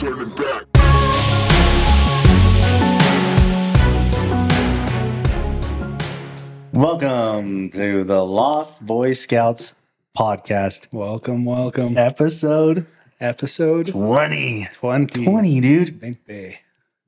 turning back. Welcome to the Lost Boy Scouts podcast, Welcome, welcome. episode Episode 20. 20. 20, dude. 20.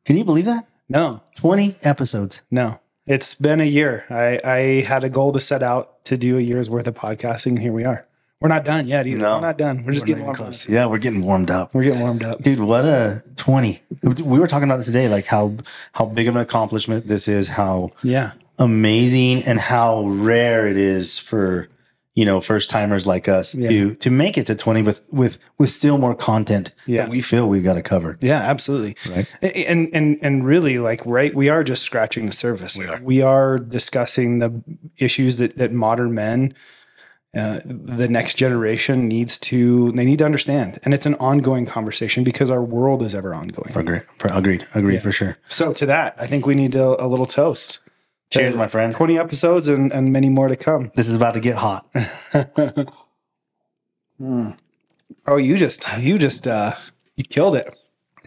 Can you believe that? No, 20 episodes. no. It's been a year. I, I had a goal to set out to do a year's worth of podcasting, and here we are. We're not done yet either. No. We're not done. We're just We're getting warmed close. up. Yeah, we're getting warmed up. We're getting warmed up. Dude, what a 20. We were talking about it today, like how how big of an accomplishment this is, how Yeah. amazing and how rare it is for you know first timers like us to to make it to 20 with with with still more content Yeah. that we feel we've got to cover Yeah, absolutely. Right. And and and really, like, right, we are just scratching the surface. We are. discussing the issues that that modern men, uh, the next generation needs to they need to understand, and it's an ongoing conversation because our world is ever ongoing. agreed agreed agreed for sure So to that, I think we need a, a little toast. cheers my friend Twenty episodes and and many more to come. this is about to get hot Oh, you just you just uh you killed it.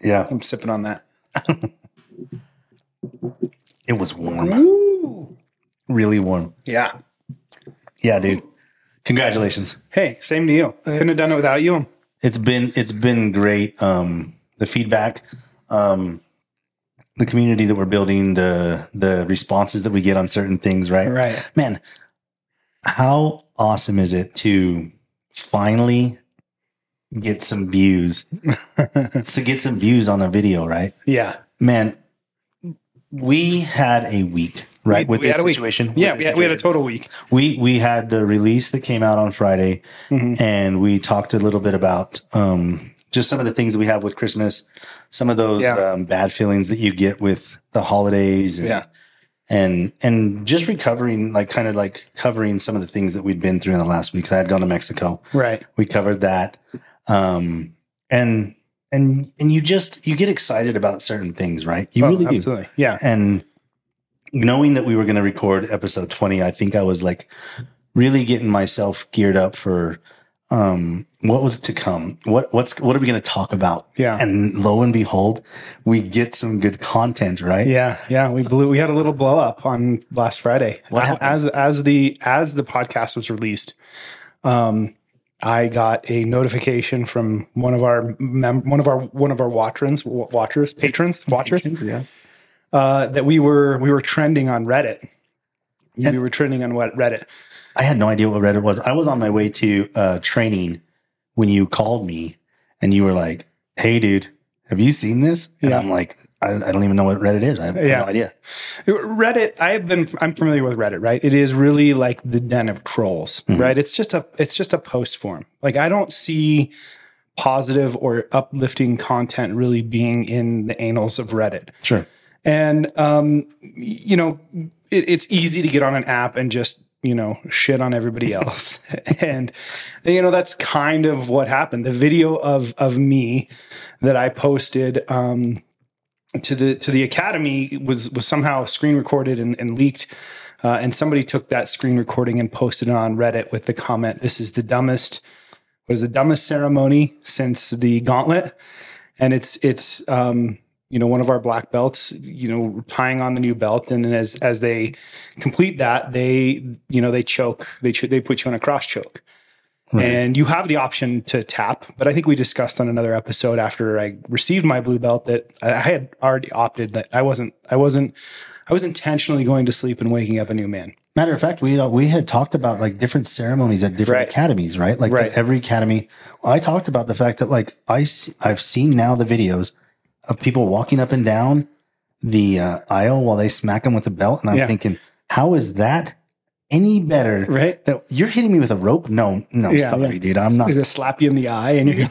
yeah I'm sipping on that. it was warm really warm Yeah. yeah dude congratulations Hey, same to you. Couldn't have done it without you. it's been it's been great um the feedback um the community that we're building the the responses that we get on certain things right Right. man how awesome is it to finally get some views to get some views on a video right Yeah. man we had a week right We- with we this had a situation Yeah, we had, we had a total week. we we had the release that came out on Friday, Mhm. and we talked a little bit about um, just some of the things that we have with Christmas, some of those Yeah. um, bad feelings that you get with the holidays, and, Yeah. and and just recovering, like kind of like covering some of the things that we'd been through in the last week. I had gone to Mexico, Right. we covered that, um, and and and you just you get excited about certain things, right? You Oh, really do. Yeah. and knowing that we were going to record episode 20 i think i was like really getting myself geared up for um what was to come what what's what are we going to talk about Yeah. and lo and behold we get some good content right Yeah, yeah, we blew. We had a little blow up on last Friday. What as as the as the podcast was released, um, I got a notification from one of our mem- one of our one of our watchers, watchers, patrons, watchers, yeah uh, that we were we were trending on Reddit. we were trending on what Reddit. i had no idea what reddit was i was on my way to uh training when you called me and you were like hey dude have you seen this and Yeah. i'm like I, I don't even know what reddit is i have, I have Yeah. no idea Reddit, I've been I'm familiar with Reddit, right? It is really like the den of trolls, Mm-hmm. right? It's just a it's just a post form. Like I don't see positive or uplifting content really being in the annals of Reddit. sure And um, you know, it, it's easy to get on an app and just you know shit on everybody else, and you know that's kind of what happened. The video of of me that I posted um, to the to the academy was was somehow screen recorded and, and leaked. Uh, and somebody took that screen recording and posted it on Reddit with the comment, "This is the dumbest, what is the dumbest ceremony since the Gauntlet?" And it's it's um, you know one of our black belts, you know, tying on the new belt, and as as they complete that, they you know they choke, they ch- they put you on a cross choke. And you have the option to tap, but I think we discussed on another episode after I received my blue belt that I had already opted that I wasn't, I wasn't, I was intentionally going to sleep and waking up a new man. Matter of fact, we we had talked about like different ceremonies at different Right. academies, right? Like Right. every academy. I talked about the fact that like I I've seen now the videos of people walking up and down the uh, aisle while they smack them with the belt, and I'm Yeah. thinking, how is that any better? Right. That you're hitting me with a rope? No, no, Yeah, sorry, dude, I'm not. Is it slap you in the eye and you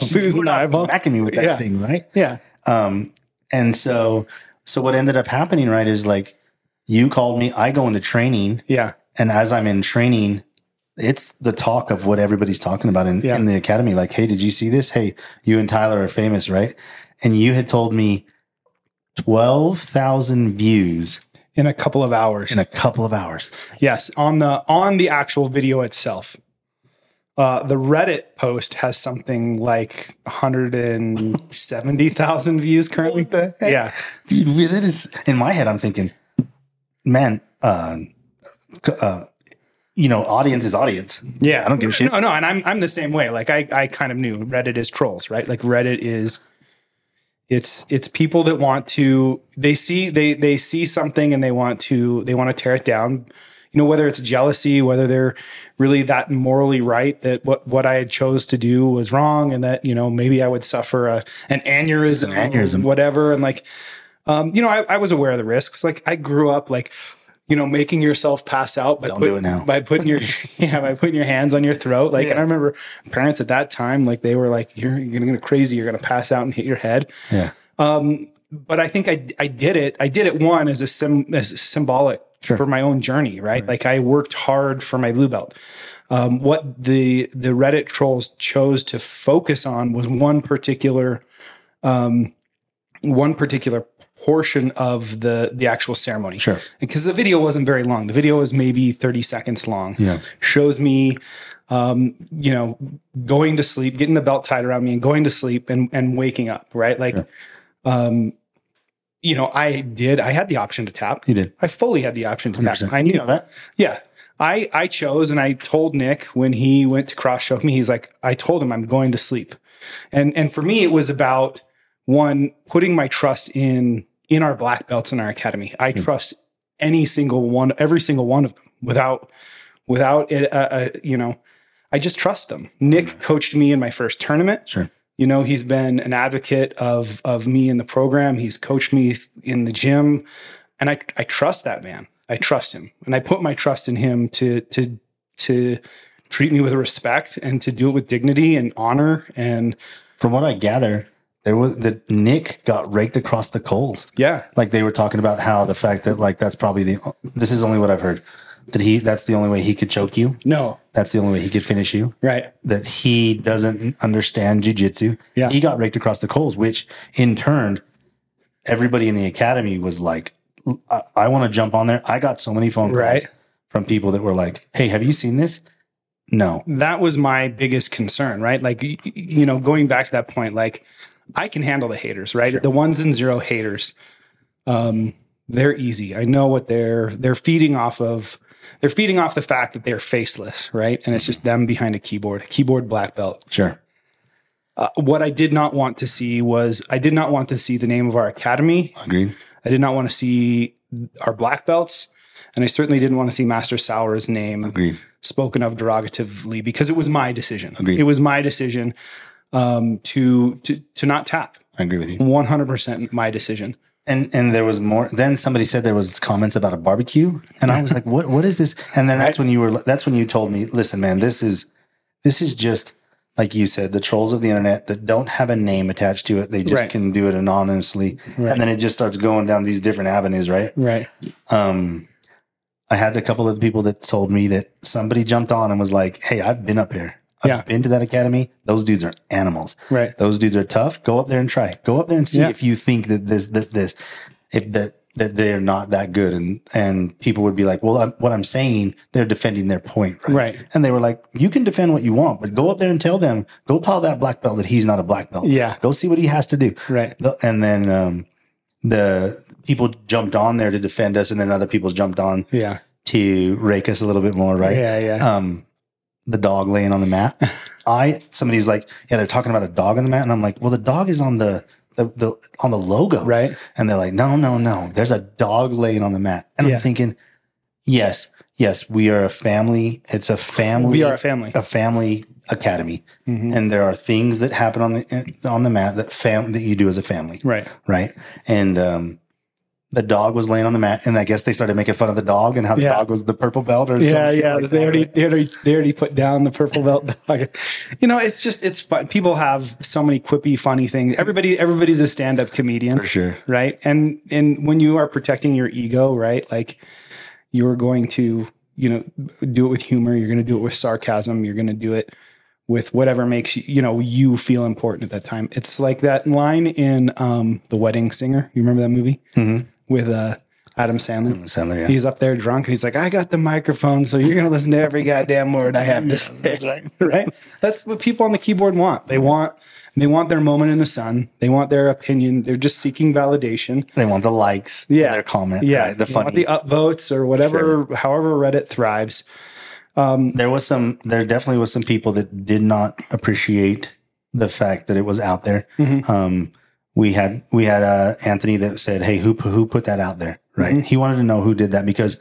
lose You're an not eyeball? smacking me with that Yeah. thing, right? Yeah. Um, and so, so what ended up happening, right, is like you called me, I go into training, Yeah. and as I'm in training, it's the talk of what everybody's talking about in, Yeah. in the academy. Like, hey, did you see this? Hey, you and Tyler are famous, right? And you had told me 12,000 views In a couple of hours. in a couple of hours. yes. On the on the actual video itself. Uh, the Reddit post has something like 170,000 views currently. What the heck? Yeah. dude, that is in my head. I'm thinking, man, uh, uh, you know, audience is audience. Yeah. I don't give a shit. No, no. And I'm, I'm the same way. Like I, I kind of knew Reddit is trolls, right? Like Reddit is, it's, it's people that want to, they see, they, they see something and they want to, they want to tear it down. You know, whether it's jealousy, whether they're really that morally right that what, what I had chose to do was wrong and that, you know, maybe I would suffer a, an aneurysm, An aneurysm. whatever. And like, um, you know, I, I was aware of the risks. Like I grew up like, you know, making yourself pass out by, Don't put- do it now. by putting your yeah by putting your hands on your throat. Like, and I remember parents at that time, like they were like, "You're you're gonna go crazy. You're gonna pass out and hit your head." Yeah. But I think I I did it. I did it one as a sim as symbolic for my own journey, right? Like I worked hard for my blue belt. Um, what the the Reddit trolls chose to focus on was one particular um, one particular portion of the the actual ceremony. Sure. Because the video wasn't very long. The video was maybe 30 seconds long. Yeah. Shows me um, you know, going to sleep, getting the belt tied around me and going to sleep and and waking up, right? Like um you know, I did I had the option to tap. You did. I fully had the option to tap. 100%. I knew You know that. yeah. I, I chose and I told Nick when he went to cross choke me, he's like, I told him I'm going to sleep. And and for me, it was about one, putting my trust in in our black belts in our academy. I trust any single one, every single one of them without without it, uh, uh, you know, I just trust them. Nick coached me in my first tournament. Sure. You know, he's been an advocate of of me in the program. He's coached me in the gym, and I I trust that man. I trust him, and I put my trust in him to to to treat me with respect and to do it with dignity and honor. And From what I gather, there was that Nick got raked across the coals. yeah, Like they were talking about how the fact that like that's probably the this is only what I've heard that he that's the only way he could choke you. no, That's the only way he could finish you. right, That he doesn't understand jujitsu. Yeah. He got raked across the coals, which in turn, everybody in the academy was like, I, I want to jump on there. I got so many phone calls Right. from people that were like, Hey, have you seen this? No. that was my biggest concern, right? Like, you know, going back to that point, like, I can handle the haters, right? The ones and zero haters. Um, they're easy. I know what they're they're feeding off of. They're feeding off the fact that they're faceless, right? And it's just them behind a keyboard, a keyboard black belt. Sure. Uh, what I did not want to see was I did not want to see the name of our academy. Agreed. I did not want to see our black belts, and I certainly didn't want to see Master Sauer's name Agreed. spoken of derogatively because it was my decision. Agreed. It was my decision um, to to to not tap. I agree with you. One hundred percent my decision. And and there was more. Then somebody said there was comments about a barbecue, and I was like, "What? What is this?" And then that's when you were. That's when you told me, "Listen, man, this is this is just like you said, the trolls of the internet that don't have a name attached to it. They just Right. can do it anonymously, Right. and then it just starts going down these different avenues, right?" Right. Um, I had a couple of the people that told me that somebody jumped on and was like, "Hey, I've been up here. I've Yeah. been to that academy. Those dudes are animals. Right. Those dudes are tough. Go up there and try. Go up there and see Yeah. if you think that this that this if that that they're not that good." And and people would be like, "Well, I'm, what I'm saying, they're defending their point, right?" Right. And they were like, "You can defend what you want, but go up there and tell them. Go tell that black belt that he's not a black belt. Yeah. Go see what he has to do. Right. The- and then um, the people jumped on there to defend us, and then other people jumped on Yeah. to rake us a little bit more, right? Yeah. Yeah. Um, the dog laying on the mat. I somebody's like, yeah, they're talking about a dog on the mat, and I'm like, well, the dog is on the the, the on the logo, Right. And they're like, no, no, no, there's a dog laying on the mat, and Yeah. I'm thinking, yes, yes, we are a family. It's a family. We are a family. a family academy, Mhm. and there are things that happen on the on the mat that fam that you do as a family, Right. right? And um, the dog was laying on the mat, and I guess they started making fun of the dog and how the Yeah. dog was the purple belt or Yeah, something. yeah. like they already, they already, they already put down the purple belt dog. You know, it's just, it's fun. People have so many quippy, funny things. Everybody, everybody's a stand-up comedian, for sure. right? And and when you are protecting your ego, right? Like you're going to, you know, do it with humor. You're going to do it with sarcasm. You're going to do it with whatever makes you, you know, you feel important at that time. It's like that line in um, The Wedding Singer. You remember that movie Mhm. With uh, Adam Sandler. Sandler, yeah. He's up there drunk and he's like, I got the microphone, so you're gonna listen to every goddamn word I have to say. That's right. right? That's what people on the keyboard want. They want they want their moment in the sun. They want their opinion. They're just seeking validation. They want the likes, Yeah. their comment, Yeah, right? the They funny. the upvotes or whatever, however Reddit thrives. there was some, there definitely was some people that did not appreciate the fact that it was out there. Mm-hmm. Um, we had we had uh, Anthony that said, "Hey, who who put that out there?" Right? Mm-hmm. He wanted to know who did that because,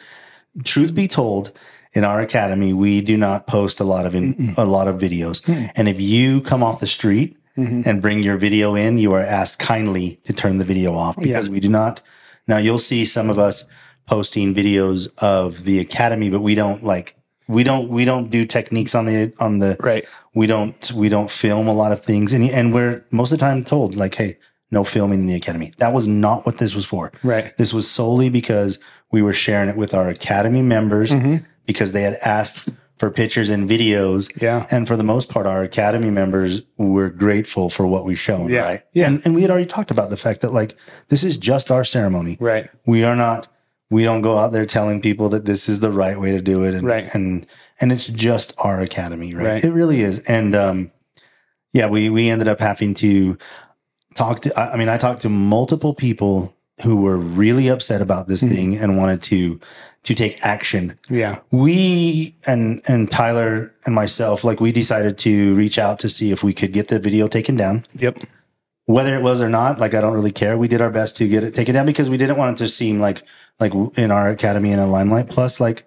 truth be told, in our academy, we do not post a lot of in, a lot of videos. Mm. And if you come off the street Mm-hmm. and bring your video in, you are asked kindly to turn the video off because we do not. Now you'll see some of us posting videos of the academy, but we don't like we don't we don't do techniques on the on the Right. we don't we don't film a lot of things and and we're most of the time told like hey no filming in the academy that was not what this was for Right. this was solely because we were sharing it with our academy members Mm-hmm. because they had asked for pictures and videos Yeah. and for the most part our academy members were grateful for what we've shown Yeah. right Yeah. and, and we had already talked about the fact that like this is just our ceremony Right. we are not we don't go out there telling people that this is the right way to do it and Right. and and it's just our academy right, Right. it really is and um yeah we we ended up having to talk to i mean i talked to multiple people who were really upset about this Mm-hmm. thing and wanted to to take action Yeah. we and and tyler and myself like we decided to reach out to see if we could get the video taken down Yep. whether it was or not, like I don't really care. We did our best to get it taken down because we didn't want it to seem like like in our academy in a limelight. Plus, like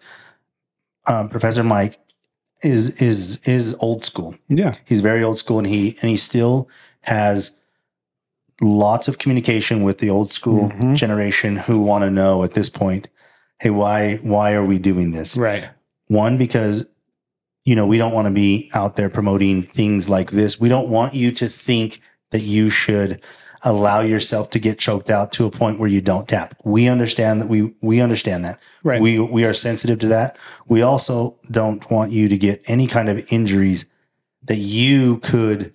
um, Professor Mike is is is old school. Yeah. He's very old school, and he and he still has lots of communication with the old school Mhm. generation who want to know at this point, hey, why why are we doing this? Right. One, because you know, we don't want to be out there promoting things like this. We don't want you to think that you should allow yourself to get choked out to a point where you don't tap. We understand that we we understand that. Right. We we are sensitive to that. We also don't want you to get any kind of injuries that you could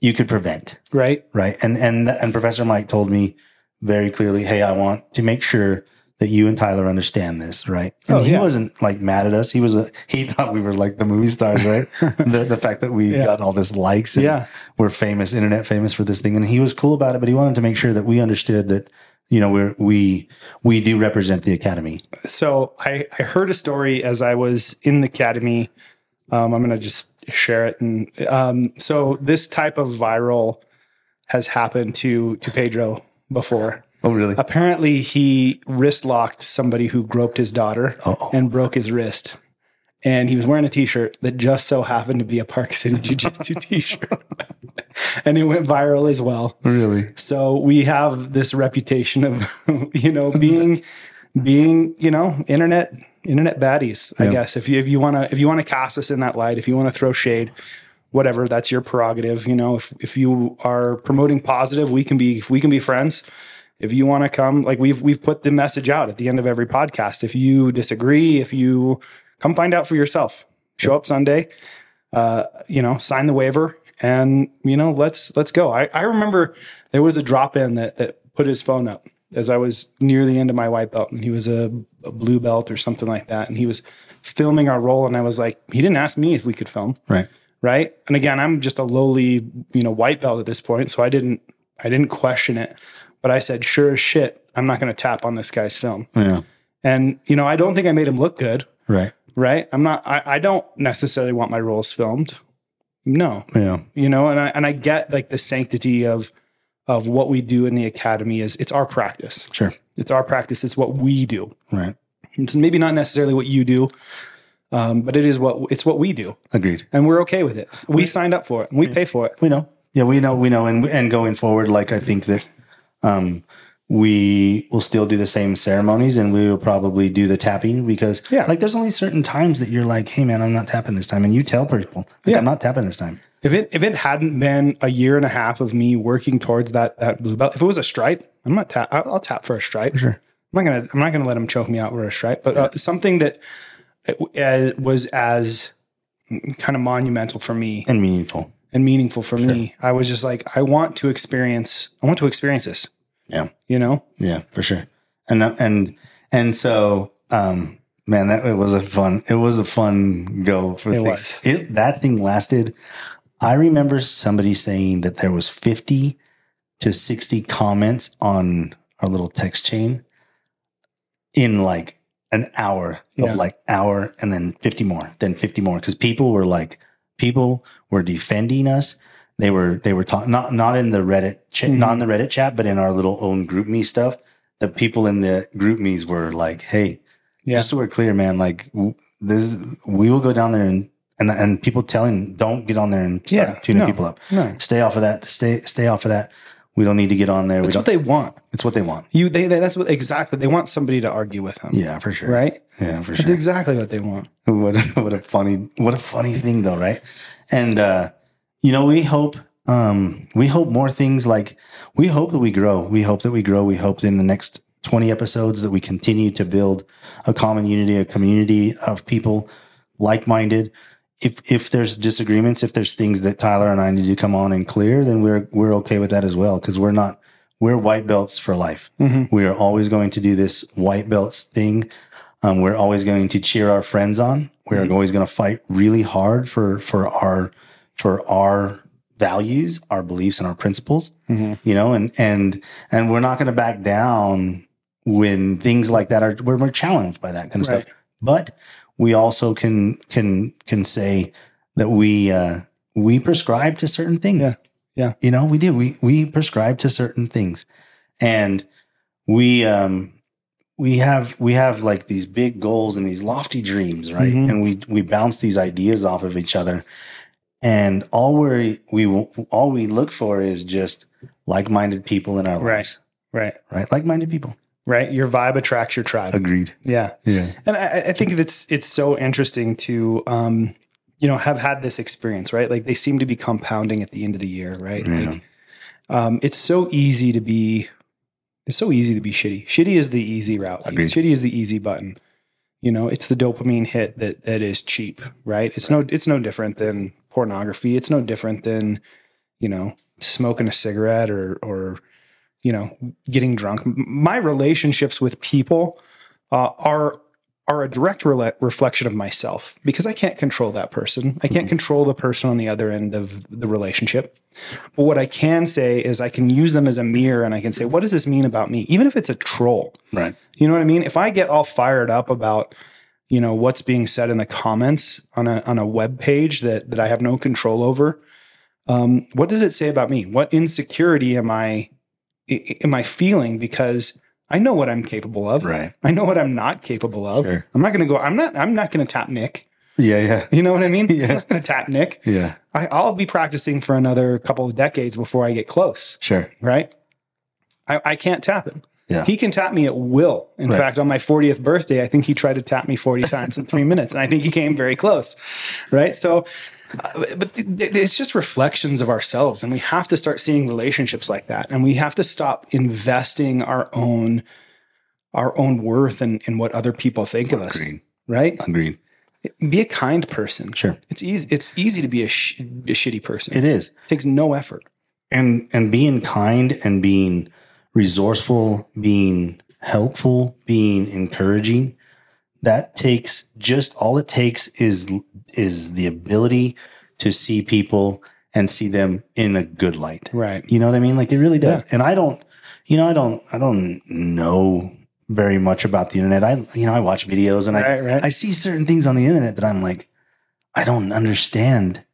you could prevent Right. right and and and professor mike told me very clearly hey i want to make sure that you and tyler understand this right and Oh, he yeah. wasn't like mad at us he was a he thought we were like the movie stars right the, the fact that we Yeah. got all this likes and Yeah. we're famous internet famous for this thing and he was cool about it but he wanted to make sure that we understood that you know we're we we do represent the academy So I, I heard a story as I was in the academy. Um, I'm going to just share it. And um, so this type of viral has happened to to Pedro before. oh really Apparently, he wrist locked somebody who groped his daughter Uh-oh. and broke his wrist. And he was wearing a T-shirt that just so happened to be a Park City Jiu Jitsu T-shirt, and it went viral as well. really So we have this reputation of, you know, being, being, you know, internet, internet baddies. I guess if you if you want to if you want to cast us in that light, if you want to throw shade, whatever, that's your prerogative. You know, if if you are promoting positive, we can be we can be friends. If you want to come, like we've we've put the message out at the end of every podcast. If you disagree, if you come find out for yourself, show up Sunday, uh, you know, sign the waiver and you know, let's let's go. I, I remember there was a drop in that that put his phone up as I was near the end of my white belt and he was a, a blue belt or something like that. And he was filming our role and I was like, he didn't ask me if we could film. right Right. And again, I'm just a lowly, you know, white belt at this point. So I didn't I didn't question it. But I said, sure as shit, I'm not gonna tap on this guy's film. yeah And, you know, I don't think I made him look good right right? I'm not. I, I don't necessarily want my roles filmed. No, yeah you know, and I and I get like the sanctity of of what we do in the academy is it's our practice. sure It's our practice. It's what we do. right It's maybe not necessarily what you do, um, but it is what it's what we do, agreed and we're okay with it. We signed up for it. and We pay for it. We know. Yeah, we know. We know. And and going forward, like I think this, um, we will still do the same ceremonies, and we will probably do the tapping because, Yeah. like, there's only certain times that you're like, "Hey, man, I'm not tapping this time," and you tell people, like, Yeah. "I'm not tapping this time." If it if it hadn't been a year and a half of me working towards that that blue belt, if it was a stripe, I'm not tap. I'll, I'll tap for a stripe. Sure. I'm not gonna I'm not gonna let him choke me out with a stripe. But uh, something that uh, was as kind of monumental for me And meaningful. and meaningful for me, I was just like, I want to experience. I want to experience this. Yeah. You know. Yeah, for sure. And uh, and And so, um, man, that it was a fun. It was a fun go for It things. was. It that thing lasted. I remember somebody saying that there was fifty to sixty comments on our little text chain in like an hour Yeah. of like hour and then 50 more then 50 more because people were like people were defending us they were they were talking not not in the reddit chat Mhm. not in the reddit chat but in our little own GroupMe stuff the people in the GroupMe's were like hey Yeah. just so we're clear man like w- this we will go down there and and, and people telling don't get on there and start Yeah, tuning no. people up No. stay off of that stay stay off of that we don't need to get on there That's what they want. it's what they want You they, they that's what exactly they want somebody to argue with them. yeah for sure Right? yeah for That's sure exactly what they want. what a, what a funny what a funny thing though right and uh you know we hope um we hope more things like we hope that we grow we hope that we grow we hope that in the next 20 episodes that we continue to build a common unity a community of people like-minded if if there's disagreements if there's things that Tyler and I need to come on and clear then we're we're okay with that as well because we're not we're white belts for life Mhm. we are always going to do this white belts thing um, we're always going to cheer our friends on. We're Mm-hmm. always going to fight really hard for for our for our values, our beliefs, and our principles. Mhm. You know, and and and we're not going to back down when things like that are when we're challenged by that kind of Right. stuff. But we also can can can say that we uh, we prescribe to certain things. Yeah. Yeah. You know, we do. We we prescribe to certain things, and we um we have we have like these big goals and these lofty dreams, right? Mhm. And we we bounce these ideas off of each other, and all we we all we look for is just like-minded people in our Right. lives, Right. right? Like-minded people. Right. Your vibe attracts your tribe. Agreed. Yeah. Yeah. And I, I think it's it's so interesting to um, you know, have had this experience, right? Like they seem to be compounding at the end of the year, right? Yeah. Like um, it's so easy to be it's so easy to be shitty. Shitty is the easy route. Agreed. Shitty is the easy button. You know, it's the dopamine hit that that is cheap, right? It's no it's no different than pornography. It's no different than, you know, smoking a cigarette or or you know, getting drunk. My relationships with people uh, are are a direct rela- reflection of myself because I can't control that person. I can't control the person on the other end of the relationship. But what I can say is I can use them as a mirror and I can say, what does this mean about me? Even if it's a troll. Right. You know what I mean? If I get all fired up about, you know, what's being said in the comments on a on a web page that that I have no control over, um, what does it say about me? What insecurity am i- am I feeling? Because I know what I'm capable of. Right. I know what I'm not capable of. Sure. I'm not going to go. I'm not. I'm not going to tap Nick. Yeah. Yeah. You know what I mean? Yeah. I'm not going to tap Nick. Yeah. I, I'll be practicing for another couple of decades before I get close. Sure. Right? I, I can't tap him. Yeah. He can tap me at will. In Right. fact, on my 40th birthday, I think he tried to tap me 40 times in three minutes, and I think he came very close. Right. So, uh, but th- th- it's just reflections of ourselves, and we have to start seeing relationships like that, and we have to stop investing our own our own worth in, in what other people think of us. Right. Agreed. Be a kind person. Sure. It's easy. It's easy to be a, sh- a shitty person. It is. takes no effort. and and being kind and being resourceful being helpful being encouraging that takes just all it takes is is the ability to see people and see them in a good light Right. you know what i mean like it really does and i don't you know i don't i don't know very much about the internet i you know i watch videos and i Right. Right. I see certain things on the internet that I'm like, I don't understand.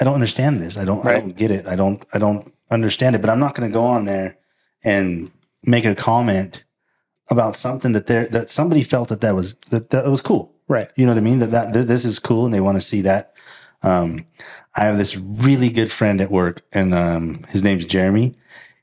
I don't understand this. I don't. I don't get it. I don't. I don't understand it. But I'm not going to go on there and make a comment about something that there that somebody felt that that was that that was cool. Right. You know what I mean? That that th- this is cool, and they want to see that. Um, I have this really good friend at work, and um, his name's Jeremy.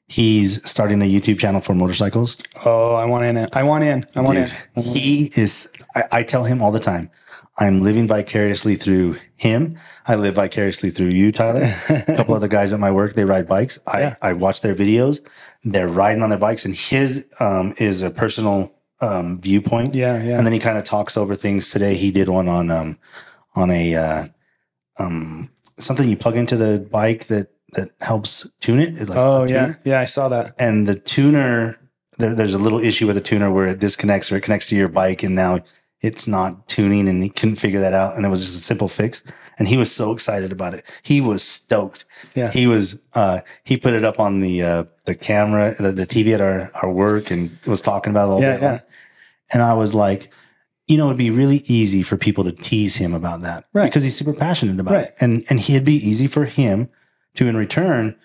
He's starting a YouTube channel for motorcycles. Oh, I want in it. I want in. I want Dude, in. he is. I, I tell him all the time. I'm living vicariously through him. I live vicariously through you, Tyler. a couple other guys at my work, they ride bikes. I, Yeah. I watch their videos. They're riding on their bikes, and his um, is a personal um, viewpoint. Yeah. Yeah. And then he kind of talks over things. Today, he did one on um, on a uh, um, something you plug into the bike that that helps tune it. Like, oh yeah. Yeah. I saw that. and the tuner there, there's a little issue with the tuner where it disconnects or it connects to your bike and now it's not tuning and he couldn't figure that out. And it was just a simple fix. And he was so excited about it. He was stoked. Yeah. He was, uh, he put it up on the, uh, the camera, the, the TV at our, our work and was talking about it all Yeah, day. yeah. And I was like, you know, it'd be really easy for people to tease him about that Right. because he's super passionate about Right. it. And, and it'd be easy for him to, in return,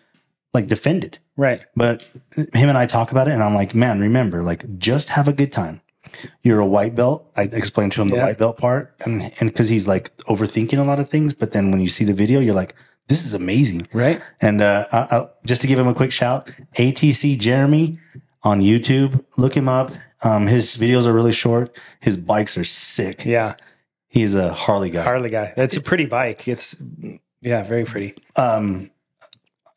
like defend it. Right. But him and I talk about it, and I'm like, man, remember, like, just have a good time. You're a white belt. I explained to him the white belt part, and and because he's like overthinking a lot of things, but then when you see the video, you're like, this is amazing. Right. And uh, I, I, just to give him a quick shout, ATC Jeremy on YouTube, look him up. Um, his videos are really short. His bikes are sick. Yeah. He's a Harley guy. Harley guy. That's a pretty bike. It's yeah, very pretty. um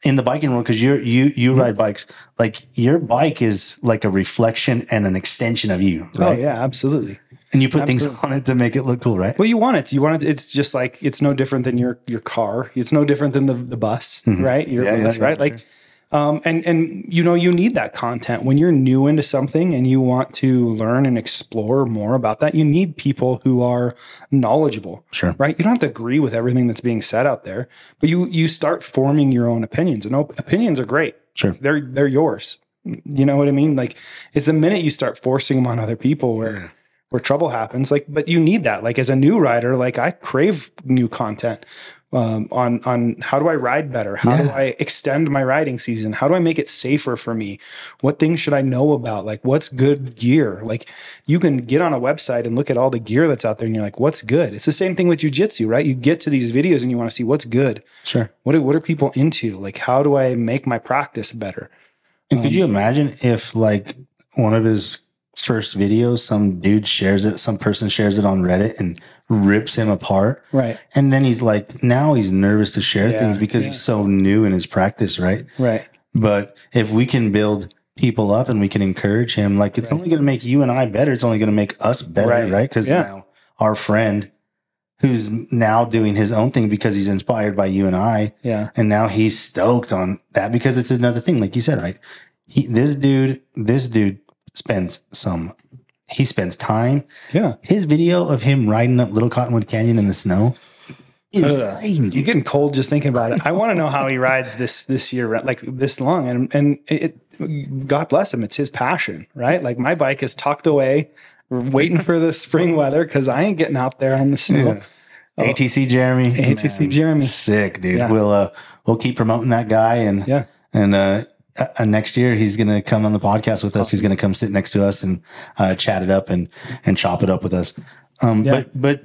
in the biking world because you're you you Mm-hmm. ride bikes like your bike is like a reflection and an extension of you Oh right yeah, absolutely. and you put Absolutely. things on it to make it look cool right Well, you want it. You want it. It's just like it's no different than your your car. It's no different than the the bus, right? Mm-hmm. Yeah, yeah, bus, yeah, right? for Like, um, and and you know you need that content when you're new into something and you want to learn and explore more about that. You need people who are knowledgeable, Sure. right? You don't have to agree with everything that's being said out there, but you you start forming your own opinions. And op- opinions are great. Sure. they're they're yours. You know what I mean? Like, it's the minute you start forcing them on other people where where trouble happens. Like, but you need that. Like as a new writer like I crave new content um, on on how do I ride better? How do I extend my riding season? How do I make it safer for me? What things should I know about? Like what's good gear? Like you can get on a website and look at all the gear that's out there, and you're like, what's good? It's the same thing with jujitsu, right? You get to these videos and you want to see what's good. sure What are, what are people into? Like how do I make my practice better? and could you imagine if like one of his first video, some dude shares it some person shares it on reddit and rips him apart Right. and then he's like now he's nervous to share Yeah, things because yeah. he's so new in his practice right Right. But if we can build people up and we can encourage him, like it's only going to make you and I better. It's only going to make us better, Right. right? Because Yeah. now our friend who's now doing his own thing because he's inspired by you and I, Yeah. and now he's stoked on that because it's another thing, like you said, right? He, this dude, this dude spends some, he spends time. Yeah. His video of him riding up Little Cottonwood Canyon in the snow, insane. You're getting cold just thinking about it. I want to know how he rides this this year, like this long, and and it. God bless him. It's his passion, right? Like my bike is tucked away, waiting for the spring weather because I ain't getting out there on the snow. ATC Jeremy, ATC man, Jeremy. sick dude. Yeah. We'll uh, we'll keep promoting that guy, and Yeah. and uh, uh, next year he's gonna come on the podcast with us. He's gonna come sit next to us and uh, chat it up and and chop it up with us. Um, Yeah. But but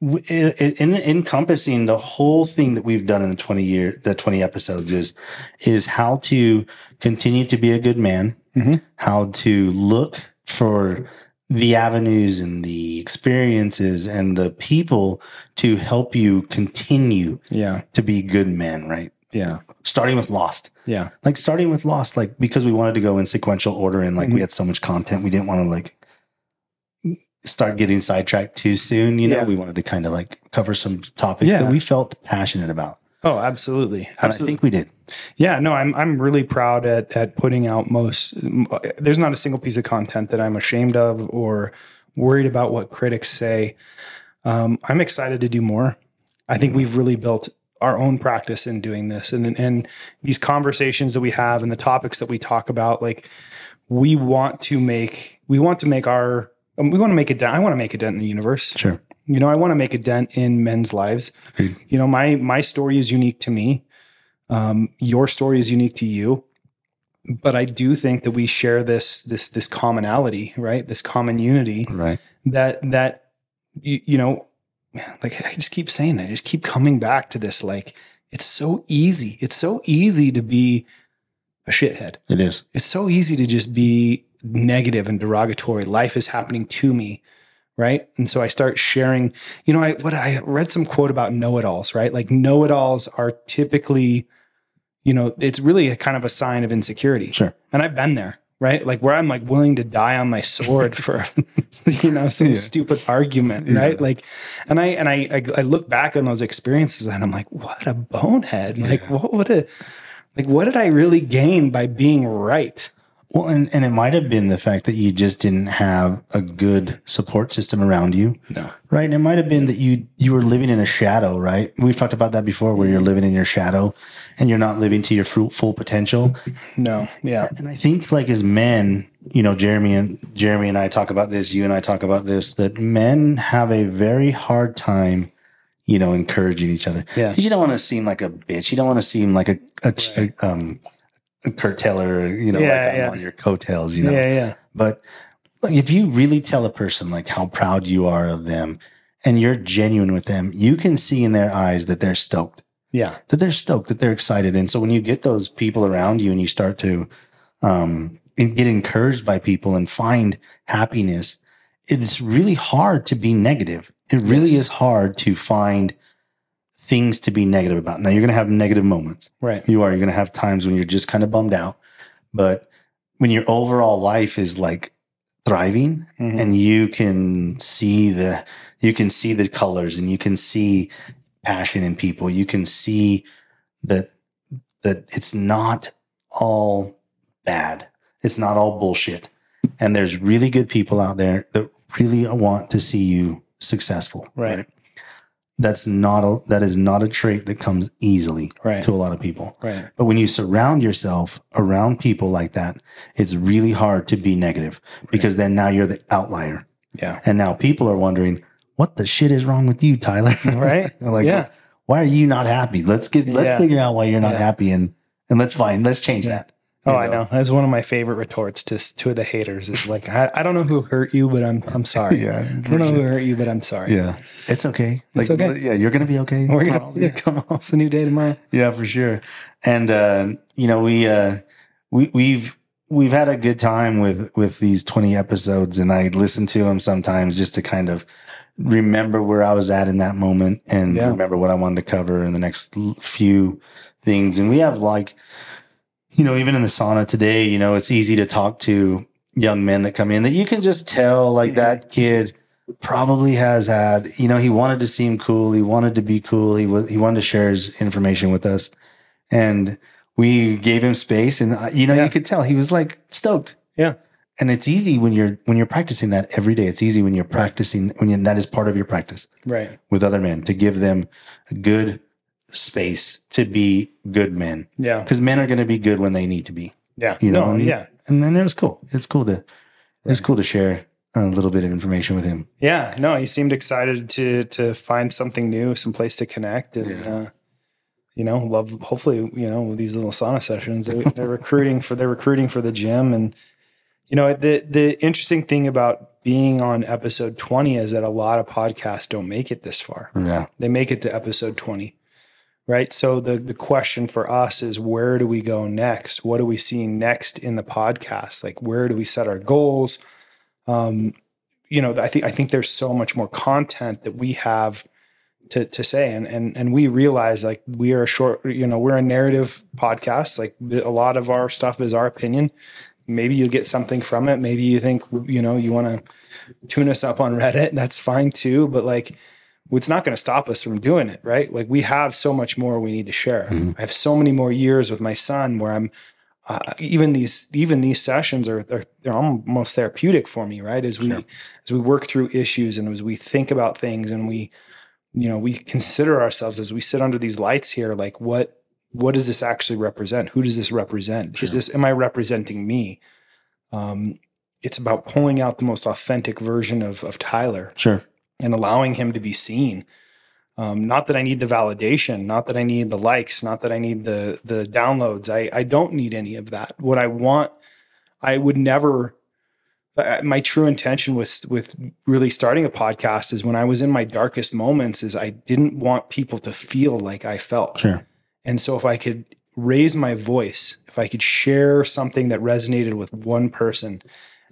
in, encompassing the whole thing that we've done in the twenty year the twenty episodes is is how to continue to be a good man, Mhm. how to look for the avenues and the experiences and the people to help you continue Yeah. to be good men, right? Yeah. Starting with Lost. Yeah. Like starting with Lost, like because we wanted to go in sequential order and like we mm-hmm. had so much content, we didn't want to like start getting sidetracked too soon. You know, Yeah. we wanted to kind of like cover some topics Yeah. that we felt passionate about. Oh, absolutely. And I think we did. Yeah, no, I'm I'm really proud at at putting out most. Uh, there's not a single piece of content that I'm ashamed of or worried about what critics say. Um, I'm excited to do more. I think mm-hmm. we've really built our own practice in doing this, and and these conversations that we have and the topics that we talk about, like we want to make we want to make our we want to make a dent. I want to make a dent in the universe. Sure. You know, I want to make a dent in men's lives. Agreed. You know, my my story is unique to me. Um, your story is unique to you. But I do think that we share this this this commonality, right? This common unity Right. that that you, you know, like I just keep saying, I just keep coming back to this. Like it's so easy. It's so easy to be a shithead It is. it's so easy to just be negative and derogatory. Life is happening to me, right? And so I start sharing. You know, I what I read some quote about know-it-alls, right? Like know-it-alls are typically, you know, it's really a kind of a sign of insecurity. Sure. And I've been there, right? Like where I'm like willing to die on my sword for, you know, some Yeah. stupid argument, right? Like, and I and I, I I look back on those experiences and I'm like, what a bonehead! Like, what would a like what did I really gain by being right? Well, and, and it might have been the fact that you just didn't have a good support system around you. No. Right. And it might have been that you you were living in a shadow, right? We've talked about that before where you're living in your shadow and you're not living to your full, full potential. No. Yeah. And I think like as men, you know, Jeremy and Jeremy and I talk about this, you and I talk about this, that men have a very hard time, you know, encouraging each other. Yeah. You don't want to seem like a bitch. You don't want to seem like a, a, a um a Kurt you know, Yeah, like yeah. on your coattails, you know. Yeah. Yeah. But like, if you really tell a person like how proud you are of them and you're genuine with them, you can see in their eyes that they're stoked, Yeah. that they're stoked, that they're excited. And so when you get those people around you and you start to um, get encouraged by people and find happiness, it's really hard to be negative. It really is hard to find things to be negative about. Now you're going to have negative moments. Right. You are. You're going to have times when you're just kind of bummed out. But when your overall life is like thriving Mhm. and you can see the, you can see the colors and you can see passion in people, you can see that, that it's not all bad. It's not all bullshit. And there's really good people out there that really want to see you successful. Right. That's not a, that is not a trait that comes easily Right. to a lot of people. Right. But when you surround yourself around people like that, it's really hard to be negative because then now you're the outlier. Yeah. And now people are wondering, what the shit is wrong with you, Tyler? Right. like, Yeah. why are you not happy? Let's get, let's Yeah. figure out why you're not Yeah. happy and, and let's find, let's change that. Oh, You I know. That's one of my favorite retorts to to the haters. Is like, I, I don't know who hurt you, but I'm I'm sorry. Yeah, I don't know who hurt you, but I'm sorry. Yeah. It's okay. Like, okay. yeah, you're going to be okay. We're Come gonna on, yeah. come on. It's a new day tomorrow. Yeah, for sure. And uh, you know, we uh we we've we've had a good time with with these 20 episodes and I listen to them sometimes just to kind of remember where I was at in that moment and Yeah. remember what I wanted to cover in the next few things. And we have like you know, even in the sauna today, you know, it's easy to talk to young men that come in that you can just tell like that kid probably has had, you know, he wanted to seem cool. He wanted to be cool. He was, he wanted to share his information with us and we gave him space and, uh, you know, Yeah. you could tell he was like stoked. Yeah. And it's easy when you're, when you're practicing that every day. It's easy when you're practicing, when you, that is part of your practice Right. with other men to give them a good space to be good men Yeah. because men are going to be good when they need to be. Yeah. You know, no. and- Yeah. And then it was cool. It's cool to, it's cool to share a little bit of information with him. Yeah. No. He seemed excited to to find something new, some place to connect, and Yeah. uh, you know, love. Hopefully, you know, with these little sauna sessions, they, they're recruiting for they're recruiting for the gym, and you know, the the interesting thing about being on episode twenty is that a lot of podcasts don't make it this far. Yeah. they make it to episode 20 right? So the the question for us is where do we go next? What are we seeing next in the podcast? Like where do we set our goals? Um you know i think i think there's so much more content that we have to to say. And and and we realize like we are a short you know we're a narrative podcast. Like a lot of our stuff is our opinion. Maybe you get something from it. Maybe you think you know you want to tune us up on reddit. That's fine too. But like it's not going to stop us from doing it, right? Like we have so much more we need to share. I have so many more years with my son where I'm uh, even these even these sessions are they're, they're almost therapeutic for me, right? As we as we work through issues and as we think about things and we you know we consider ourselves as we sit under these lights here, like what what does this actually represent? Who does this represent? Is this am I representing me? Um, it's about pulling out the most authentic version of of Tyler Sure. And allowing him to be seen. Um, not that I need the validation, not that I need the likes, not that I need the the downloads. I I don't need any of that. What I want, I would never. uh, My true intention with with really starting a podcast is when I was in my darkest moments, is I didn't want people to feel like I felt. Sure. And so if I could raise my voice, if I could share something that resonated with one person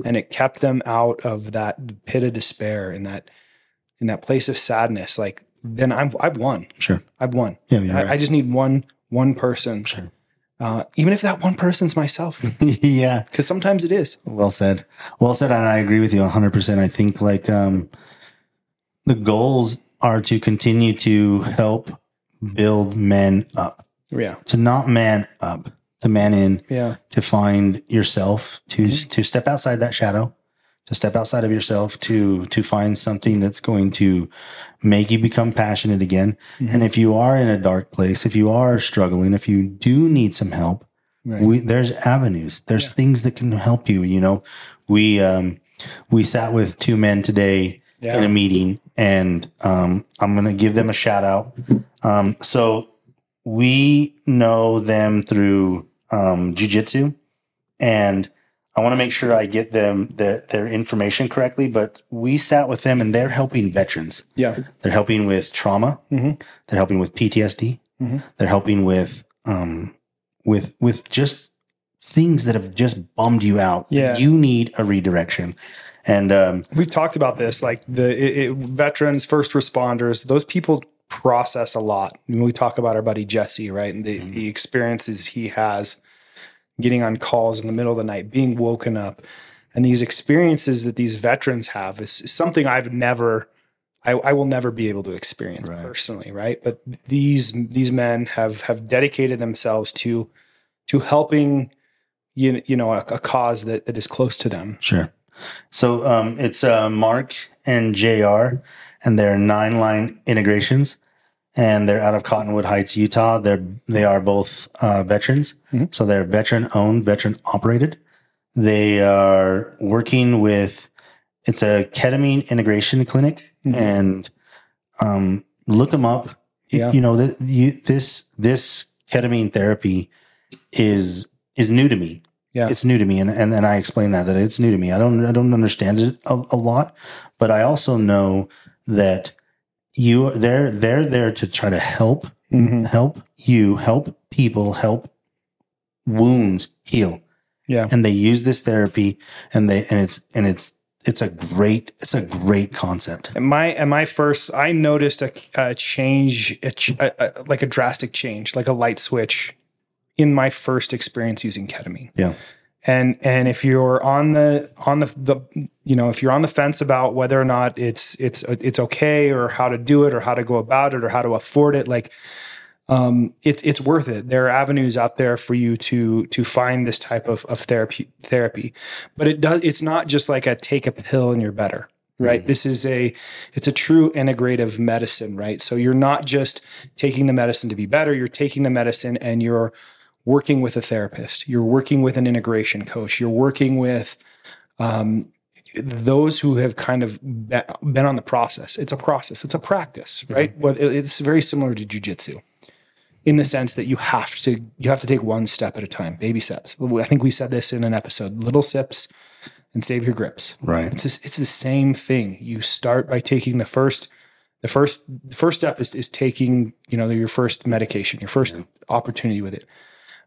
and it kept them out of that pit of despair and that in that place of sadness, like then I've I've won. Sure. I've won. Yeah. I, right. I just need one one person. Sure. Uh, even if that one person's myself, yeah. because sometimes it is. Well said. Well said. And I agree with you 100%. I think like um, the goals are to continue to help build men up, Yeah. to not man up. to man in Yeah. to find yourself to to step outside that shadow to step outside of yourself to to find something that's going to make you become passionate again. And if you are in a dark place if you are struggling if you do need some help Right. we there's avenues. There's things that can help you you know. We um we sat with two men today Yeah. in a meeting and um i'm gonna give them a shout out. Um so we know them through um jiu-jitsu and i want to make sure i get them their, their information correctly but we sat with them and they're helping veterans Yeah. they're helping with trauma. Mhm. They're helping with PTSD. Mhm. They're helping with um with with just things that have just bummed you out. Yeah. You need a redirection. And um We've talked about this, like the it, it, veterans, first responders, those people process a lot. When we talk about our buddy Jesse, right, and the, the experiences he has getting on calls in the middle of the night, being woken up, and these experiences that these veterans have is, is something I've never, I, I will never be able to experience Right. personally, right? But these these men have have dedicated themselves to to helping you, you know a, a cause that, that is close to them. sure. So um it's uh Mark and JR and they're nine line integrations and they're out of Cottonwood Heights, Utah. They're they are both uh, veterans. Mhm. So they're veteran owned, veteran operated. They are working with it's a ketamine integration clinic Mhm. and um, look them up. Yeah. You know that you this this ketamine therapy is is new to me. Yeah. It's new to me, and and, and I explain that that it's new to me. I don't I don't understand it a, a lot, but I also know that you they're they're there to try to help Mhm. help you help people help wounds heal Yeah. and they use this therapy and they and it's and it's it's a great it's a great concept And my and my first, I noticed a, a change, a, a, like a drastic change, like a light switch, in my first experience using ketamine. yeah And and if you're on the on the the you know if you're on the fence about whether or not it's it's it's okay or how to do it or how to go about it or how to afford it, like um, it's it's worth it. There are avenues out there for you to to find this type of of therapy therapy, but it does. It's not just like a take a pill and you're better, right? This is a it's a true integrative medicine, right? So you're not just taking the medicine to be better. You're taking the medicine and you're working with a therapist. You're working with an integration coach. You're working with um, those who have kind of been on the process. It's a process. It's a practice, right? Well, it's very similar to jujitsu in the sense that you have to you have to take one step at a time, baby steps. I think we said this in an episode: little sips and save your grips. right It's just, it's the same thing. You start by taking the first the first the first step is is taking you know your first medication, your first opportunity with it,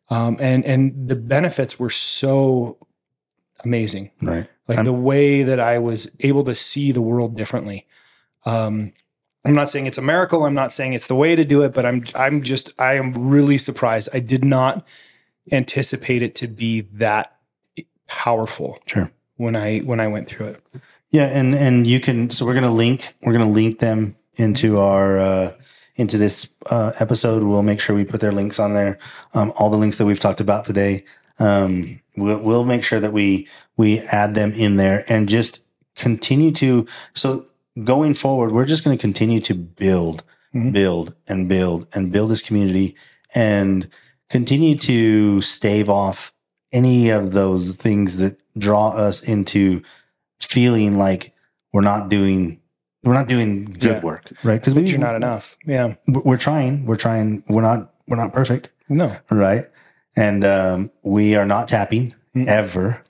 um, and and the benefits were so amazing. right Like I'm- the way that I was able to see the world differently. Um, I'm not saying it's a miracle. I'm not saying it's the way to do it, but I'm I'm just I am really surprised. I did not anticipate it to be that powerful sure when I when I went through it. yeah and and you can so we're gonna link we're gonna link them into our uh into this uh episode we'll make sure we put their links on there um all the links that we've talked about today um we'll, we'll make sure that we we add them in there and just continue to so going forward we're just going to continue to build Mhm. build and build and build this community and continue to stave off any of those things that draw us into feeling like we're not doing we're not doing good Yeah. work right because You're not enough. Yeah. we're trying we're trying we're not we're not perfect No. right? And um, we are not tapping Mm. ever,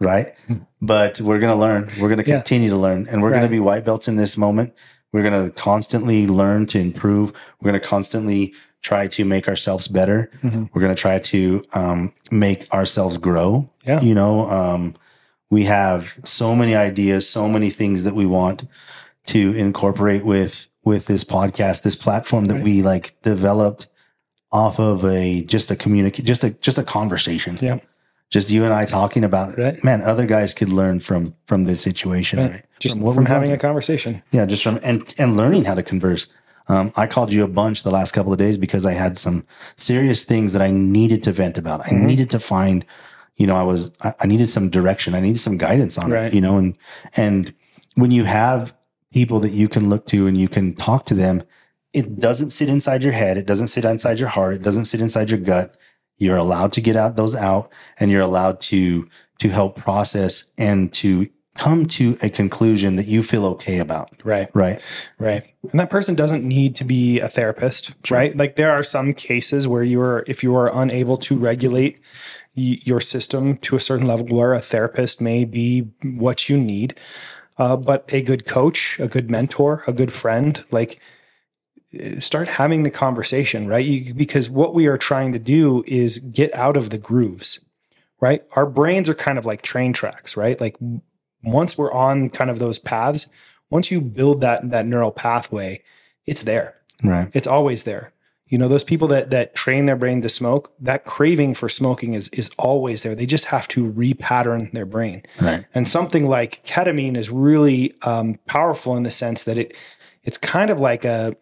right? But we're going to learn. We're going to Yeah. continue to learn, and we're gonna be white belts in this moment. We're going to constantly learn to improve. We're going to constantly try to make ourselves better. Mhm. We're going to try to um, make ourselves grow. Yeah. You know, um, we have so many ideas, so many things that we want to incorporate with with this podcast, this platform that Right. we like developed off of a just a communicate just a just a conversation. Yeah. Just you and I talking about it. Right. Man, other guys could learn from from this situation, Right. right? Just From what from having a conversation. yeah, just from and and learning how to converse. Um, I called you a bunch the last couple of days because I had some serious things that I needed to vent about. I needed to find, you know, I was, I, I needed some direction. I needed some guidance on Right. it, you know, and, and when you have people that you can look to and you can talk to them, it doesn't sit inside your head. It doesn't sit inside your heart. It doesn't sit inside your gut. You're allowed to get out those out and you're allowed to, to help process and to come to a conclusion that you feel okay about. Right. Right. Right. And that person doesn't need to be a therapist, right? Like there are some cases where you are, if you are unable to regulate y- your system to a certain level where a therapist may be what you need. Uh, but a good coach, a good mentor, a good friend, like eh, start having the conversation, right? You, because what we are trying to do is get out of the grooves, right? Our brains are kind of like train tracks, right? Like once we're on kind of those paths, once you build that that neural pathway, it's there. Right. It's always there. You know, those people that that train their brain to smoke, that craving for smoking is is always there. They just have to repattern their brain. Right. And something like ketamine is really um, powerful in the sense that it it's kind of like a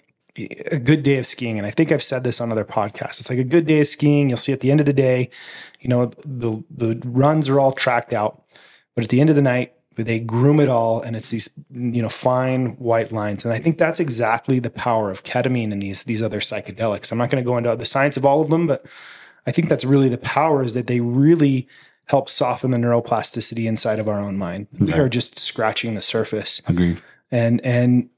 a good day of skiing. And I think I've said this on other podcasts. It's like a good day of skiing. You'll see at the end of the day, you know, the the runs are all tracked out, but at the end of the night, they groom it all, and it's these you know fine white lines. And I think that's exactly the power of ketamine and these these other psychedelics. I'm not going to go into the science of all of them, but I think that's really the power is that they really help soften the neuroplasticity inside of our own mind. We are just scratching the surface Agreed. and and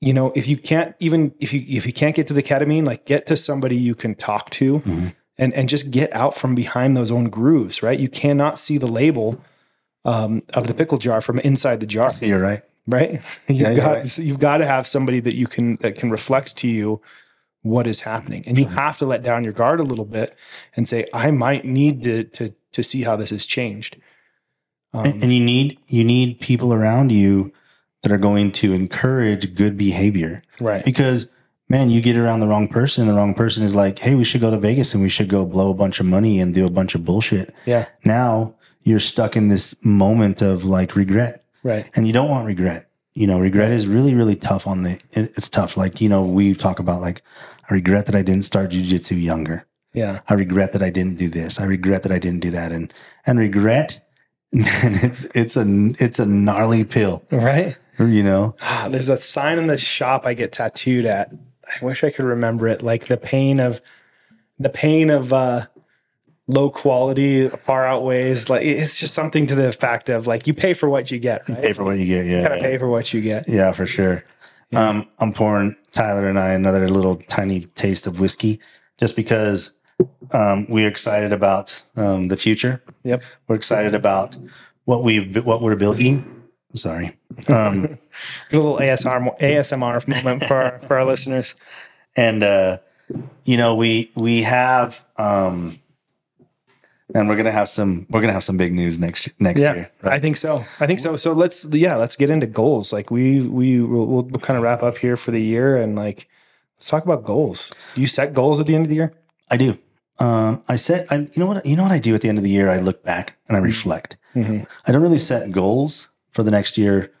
you know if you can't even if you if you can't get to the ketamine like get to somebody you can talk to Mhm. and and just get out from behind those own grooves right you cannot see the label um, of the pickle jar from inside the jar. You're right. right? You've Yeah, got right. you've got to have somebody that you can that can reflect to you what is happening. And you have to let down your guard a little bit and say i might need to to to see how this has changed. Um, and, and you need you need people around you that are going to encourage good behavior. Right. Because man you get around the wrong person the wrong person is like hey we should go to vegas and we should go blow a bunch of money and do a bunch of bullshit. Yeah. Now you're stuck in this moment of like regret right and you don't want regret you know regret is really really tough on the it- it's tough like you know we talk about like i regret that i didn't start jujitsu younger yeah I regret that I didn't do this. I regret that I didn't do that. And and regret, man, it's it's a it's a gnarly pill. right You know, Ah, there's a sign in the shop I get tattooed at. I wish I could remember it. Like the pain of the pain of uh low quality far outweighs like it's just something to the fact of like you pay for what you get, right? pay for what you get. You gotta Yeah, pay for what you get. yeah, for sure. Um, I'm pouring Tyler and I another little tiny taste of whiskey, just because um, we're excited about um, the future. Yep. We're excited about what we've what we're building. Sorry. Um, a little ASMR ASMR moment for our, for our listeners. and uh you know we we have um and we're gonna have some we're gonna have some big news next next Yeah, year I think so. I think so. So let's yeah, let's get into goals. Like we we will we'll, we'll kind of wrap up here for the year and like let's talk about goals. Do you set goals at the end of the year? i do um i said I, you know what you know what i do at the end of the year i look back and i reflect Mm-hmm. i don't really set goals for the next year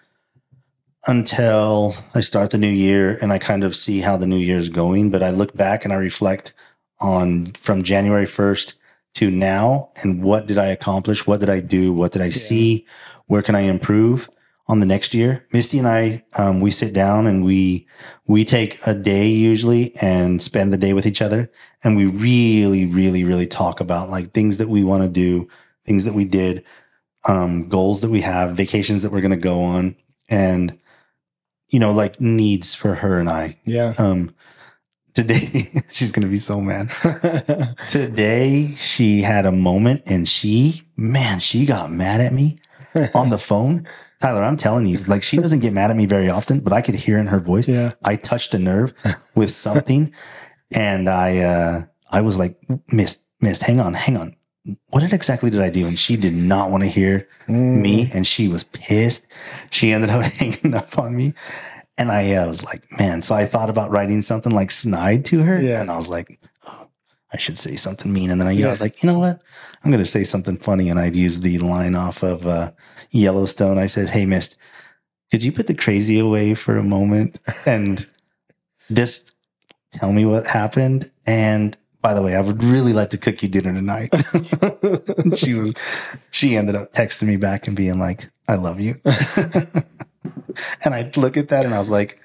until i start the new year and i kind of see how the new year is going but i look back and i reflect on from january 1st to now and what did i accomplish? What did i do? What did i see? Where can i improve on the next year? Misty and i um, we sit down and we we take a day usually and spend the day with each other. And we really really really talk about like things that we want to do things that we did um, goals that we have vacations that we're going to go on and you know like needs for her and i. Yeah. um today she's going to be so mad. Today she had a moment and she man she got mad at me on the phone. Tyler i'm telling you like she doesn't get mad at me very often but i could hear in her voice. Yeah. i touched a nerve with something and i uh i was like missed missed hang on hang on. What exactly did i do? And she did not want to hear Mm. me and she was pissed. She ended up hanging up on me and i uh, was like man so i thought about writing something like snide to her Yeah. and i was like oh, i should say something mean and then I, you know, I was like you know what i'm going to say something funny and i'd use the line off of uh, yellowstone i said hey mist could you put the crazy away for a moment and just tell me what happened. And by the way, I would really like to cook you dinner tonight. she was, she ended up texting me back and being like, I love you. and I look at that and I was like,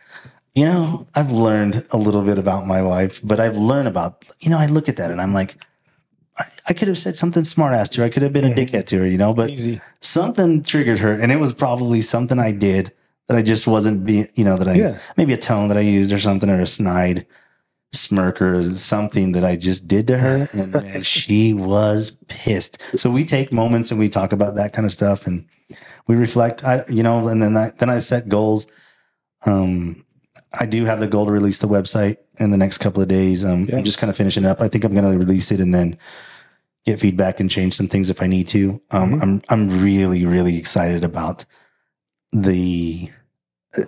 you know, I've learned a little bit about my wife, but I've learned about, you know, I look at that and I'm like, I, I could have said something smart ass to her. I could have been a mm-hmm. dickhead to her, you know, but Easy. something triggered her. And it was probably something I did that I just wasn't being, you know, that I, Yeah. maybe a tone that I used or something or a snide smirk or something that I just did to her. And man, she was pissed. So we take moments and we talk about that kind of stuff and we reflect, I, you know, and then I, then I set goals. Um, I do have the goal to release the website in the next couple of days. Um, Yeah. I'm just kind of finishing it up. I think I'm going to release it and then get feedback and change some things if I need to. Um, Mhm. I'm I'm really really excited about the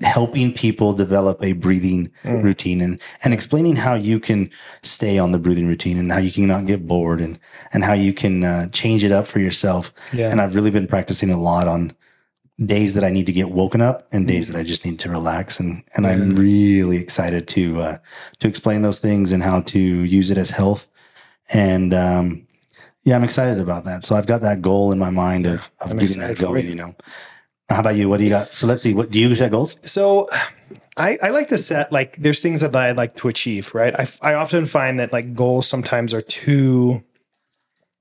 helping people develop a breathing Mm. routine and and explaining how you can stay on the breathing routine and how you can not get bored and and how you can uh, change it up for yourself. Yeah. And I've really been practicing a lot on days that I need to get woken up and days that I just need to relax. And and I'm really excited to uh, to explain those things and how to use it as health. And um, yeah, I'm excited about that. So I've got that goal in my mind of, of I'm getting that going. You know, how about you? What do you got? So let's see. What do you set goals? So I, I like to set like there's things that I'd like to achieve, right? I, I often find that like goals sometimes are too,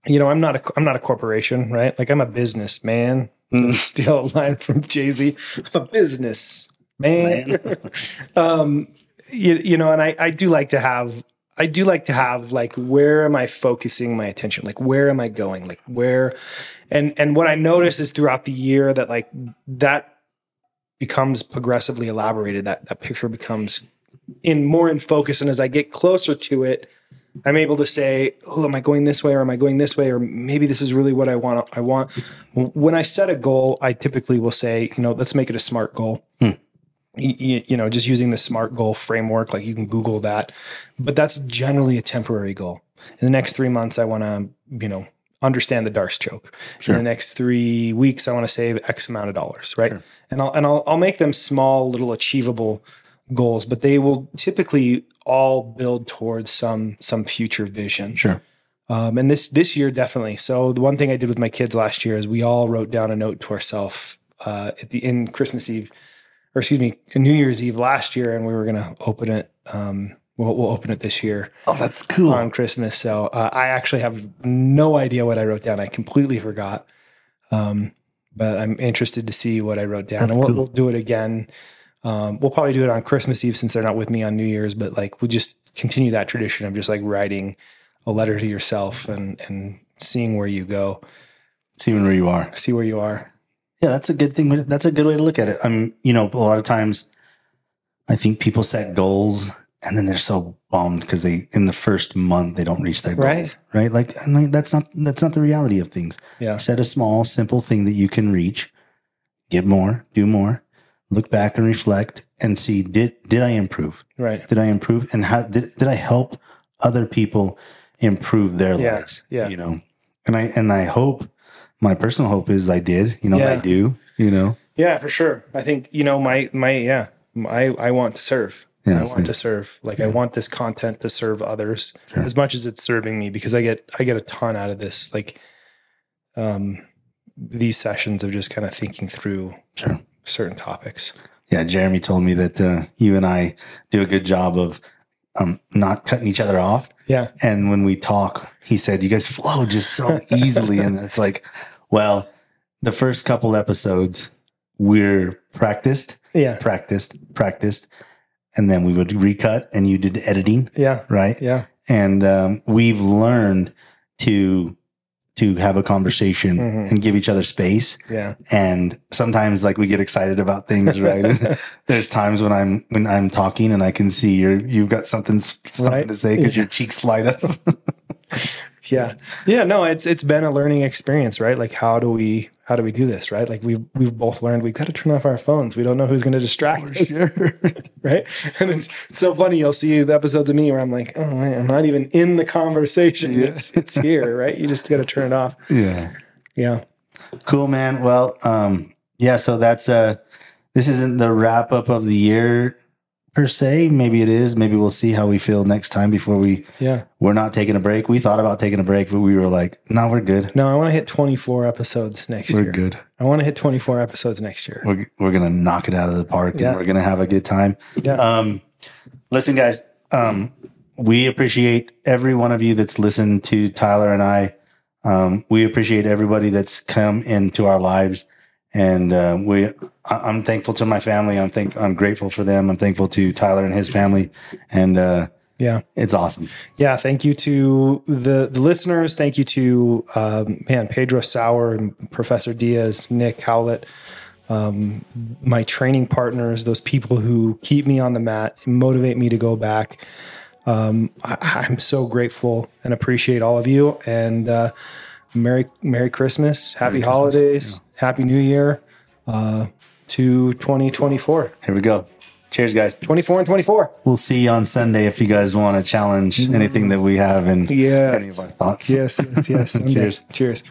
you know, I'm not a I'm not a corporation, right? Like I'm a business man. Steal a line from Jay Z. A business man. um, you, you know, and I I do like to have I do like to have like where am I focusing my attention? Like where am I going? Like where and and what I notice is throughout the year that like that becomes progressively elaborated. That that picture becomes in more in focus. And as I get closer to it, I'm able to say, "Oh, am I going this way, or am I going this way, or maybe this is really what I want." I want. When I set a goal, I typically will say, "You know, let's make it a smart goal." Hmm. You, you know, just using the smart goal framework, like you can Google that, but that's generally a temporary goal. In the next three months, I want to, you know, understand the D'Arce choke. In the next three weeks, I want to save X amount of dollars, right? And I'll and I'll I'll make them small, little achievable goals, but they will typically all build towards some some future vision. Sure. Um, and this this year definitely. So the one thing I did with my kids last year is we all wrote down a note to ourselves uh, at the in Christmas Eve, or excuse me, New Year's Eve last year, and we were going to open it. Um, we'll, we'll open it this year Oh, that's cool. on Christmas. So uh, I actually have no idea what I wrote down. I completely forgot. Um, but I'm interested to see what I wrote down, That's and we'll, cool. we'll do it again. Um, we'll probably do it on Christmas Eve since they're not with me on New Year's. But like, we'll just continue that tradition of just like writing a letter to yourself and and seeing where you go, Seeing where you are. see where you are. Yeah, that's a good thing. That's a good way to look at it. I'm, you know, a lot of times I think people set goals and then they're so bummed because they in the first month they don't reach their goals. Right. Right. Like, I'm like that's not that's not the reality of things. Yeah, Set a small, simple thing that you can reach, get more, do more, look back and reflect and see did did I improve? right. Did I improve? And how did did I help other people improve their Yeah, lives? yeah. You know. And I and I hope my personal hope is I did, you know, I do, you know. Yeah, for sure. I think you know my my yeah. I I want to serve. Yeah, I want to serve. Like I want this content to serve others Sure. as much as it's serving me because I get I get a ton out of this. Like um these sessions of just kind of thinking through Sure. certain topics. Yeah, Jeremy told me that uh, you and I do a good job of um, not cutting each other off. Yeah. And when we talk, he said, you guys flow just so easily. and it's like, well, the first couple episodes, we're practiced, Yeah. practiced, practiced. And then we would recut and you did the editing, Yeah. right? Yeah. And um, we've learned to to have a conversation Mhm. and give each other space Yeah. and sometimes like we get excited about things right there's times when i'm when i'm talking and i can see you're you've got something something Right. to say because your cheeks light up Yeah. Yeah. No, it's it's been a learning experience, right? Like how do we how do we do this, right? Like we've we've both learned we've got to turn off our phones. We don't know who's going to distract us. right? And it's, it's so funny. You'll see the episodes of me where I'm like, oh man, I'm not even in the conversation. Yeah. It's it's here, right? You just got to turn it off. yeah Yeah. cool man well um yeah so that's uh this isn't the wrap up of the year per se. Maybe it is. Maybe we'll see how we feel next time before we. Yeah. We're not taking a break. We thought about taking a break, but we were like, no, we're good. No, I want to hit 24 episodes next year. We're good. I want to hit 24 episodes next year. We're, we're going to knock it out of the park Yeah. and we're going to have a good time. Yeah. Um, listen, guys, um, we appreciate every one of you that's listened to Tyler and I. Um, we appreciate everybody that's come into our lives, and uh, we. I- I'm thankful to my family. I'm thank. I'm grateful for them. I'm thankful to Tyler and his family, and uh, Yeah. it's awesome. Yeah. Thank you to the, the listeners. Thank you to, um, man, Pedro Sauer and Professor Diaz, Nick Howlett, um, my training partners, those people who keep me on the mat, motivate me to go back. Um, I, I'm so grateful and appreciate all of you. And uh, Merry Merry Christmas, Happy Holidays, Happy New Year uh, to 2024. Here we go. Cheers, guys. 24 and 24. We'll see you on Sunday if you guys want to challenge anything that we have and Yes. any of our thoughts. Yes, yes, yes. Sunday. Cheers. Cheers.